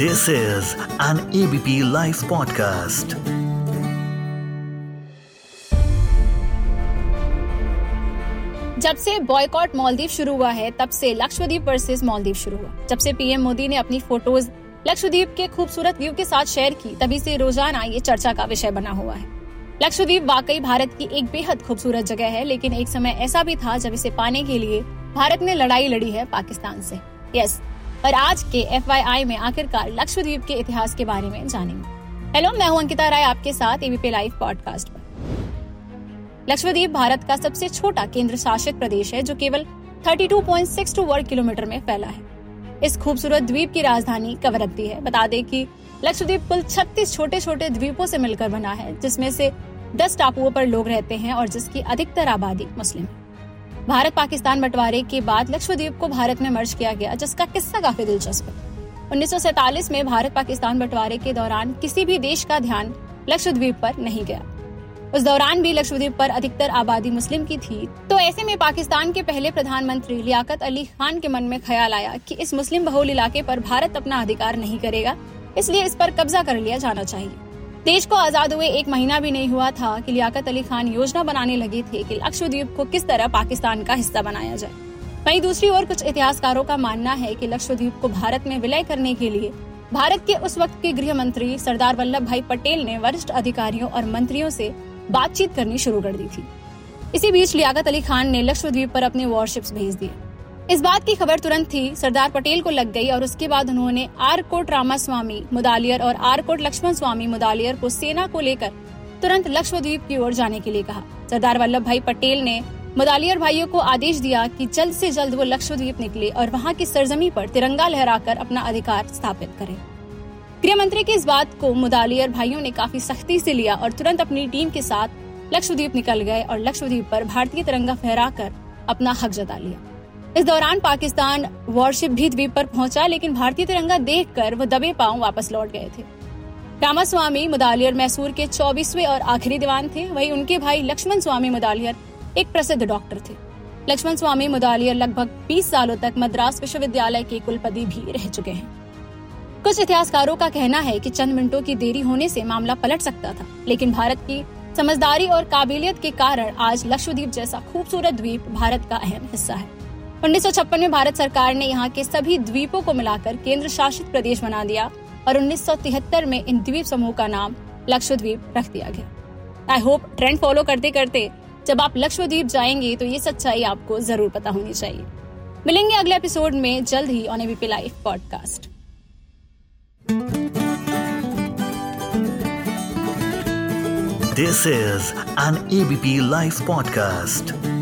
This is an ABP Life podcast. जब से boycott Maldives शुरू हुआ है, तब से लक्षद्वीप वर्सेस मालदीव शुरू हुआ। जब से पीएम मोदी ने अपनी फ़ोटोज़ लक्षद्वीप के खूबसूरत व्यू के साथ शेयर की, तभी से रोज़ाना ये चर्चा का विषय बना हुआ है। लक्षद्वीप वाकई भारत की एक बेहद खूबसूरत जगह है, लेकिन एक समय ऐसा भी था जब इसे पाने के लिए भारत ने लड़ाई लड़ी है पाकिस्तान से। यस पर आज के एफ़ में आखिरकार लक्षद्वीप के इतिहास के बारे में जानेंगे। हेलो, मैं हूँ अंकिता राय आपके साथ एबीपी लाइव पॉडकास्ट पर। लक्षद्वीप भारत का सबसे छोटा केंद्र शासित प्रदेश है, जो केवल 32.62 वर्ग किलोमीटर में फैला है। इस खूबसूरत द्वीप की राजधानी कवरत्ती है। बता दें कि लक्षद्वीप कुल 36 छोटे छोटे द्वीपों से मिलकर बना है, जिसमें से 10 टापुओं पर लोग रहते हैं और जिसकी अधिकतर आबादी मुस्लिम है। भारत पाकिस्तान बंटवारे के बाद लक्षद्वीप को भारत में मर्ज किया गया, जिसका किस्सा काफ़ी दिलचस्प है। उन्नीस में भारत पाकिस्तान बंटवारे के दौरान किसी भी देश का ध्यान लक्षद्वीप पर नहीं गया। उस दौरान भी लक्षद्वीप पर अधिकतर आबादी मुस्लिम की थी। तो ऐसे में पाकिस्तान के पहले प्रधानमंत्री लियाकत अली खान के मन में ख्याल आया कि इस मुस्लिम बहुल इलाके पर भारत अपना अधिकार नहीं करेगा, इसलिए इस पर कब्जा कर लिया जाना चाहिए। देश को आज़ाद हुए एक महीना भी नहीं हुआ था कि लियाकत अली खान योजना बनाने लगे थे कि लक्षद्वीप को किस तरह पाकिस्तान का हिस्सा बनाया जाए। वहीं दूसरी ओर कुछ इतिहासकारों का मानना है कि लक्षद्वीप को भारत में विलय करने के लिए भारत के उस वक्त के गृह मंत्री सरदार वल्लभ भाई पटेल ने वरिष्ठ अधिकारियों और मंत्रियों से बातचीत करनी शुरू कर दी थी। इसी बीच लियाकत अली खान ने लक्षद्वीप पर अपने वॉरशिप्स भेज दिए। इस बात की खबर तुरंत थी सरदार पटेल को लग गई और उसके बाद उन्होंने आरकोट रामास्वामी मुदालियर और आर कोट लक्ष्मण स्वामी मुदालियर को सेना को लेकर तुरंत लक्षद्वीप की ओर जाने के लिए कहा। सरदार वल्लभ भाई पटेल ने मुदालियर भाइयों को आदेश दिया कि जल्द से जल्द वो लक्षद्वीप निकले और वहाँ की सरजमी पर तिरंगा लहराकर अपना अधिकार स्थापित करें। गृह मंत्री की इस बात को मुदालियर भाइयों ने काफ़ी सख्ती से लिया और तुरंत अपनी टीम के साथ लक्षद्वीप निकल गए और लक्षद्वीप पर भारतीय तिरंगा फहराकर अपना हक जता लिया। इस दौरान पाकिस्तान वॉरशिप भी द्वीप पर पहुँचा, लेकिन भारतीय तिरंगा देखकर वो दबे पाँव वापस लौट गए थे। रामास्वामी मुदालियर मैसूर के चौबीसवे और आखिरी दीवान थे। वहीं उनके भाई लक्ष्मण स्वामी मुदालियर एक प्रसिद्ध डॉक्टर थे। लक्ष्मण स्वामी मुदालियर लगभग 20 सालों तक मद्रास विश्वविद्यालय के कुलपति भी रह चुके हैं। कुछ इतिहासकारों का कहना है कि चंद मिनटों की देरी होने से मामला पलट सकता था, लेकिन भारत की समझदारी और काबिलियत के कारण आज लक्षद्वीप जैसा खूबसूरत द्वीप भारत का अहम हिस्सा है। उन्नीस सौ छप्पन में भारत सरकार ने यहाँ के सभी द्वीपों को मिलाकर केंद्र शासित प्रदेश बना दिया और उन्नीस सौ तिहत्तर में इन द्वीप समूह का नाम लक्षद्वीप रख दिया गया। आई होप ट्रेंड फॉलो करते करते जब आप लक्षद्वीप जाएँगे तो ये सच्चाई आपको ज़रूर पता होनी चाहिए। मिलेंगे अगले एपिसोड में जल्द ही on ABP live podcast This is an ABP Life podcast.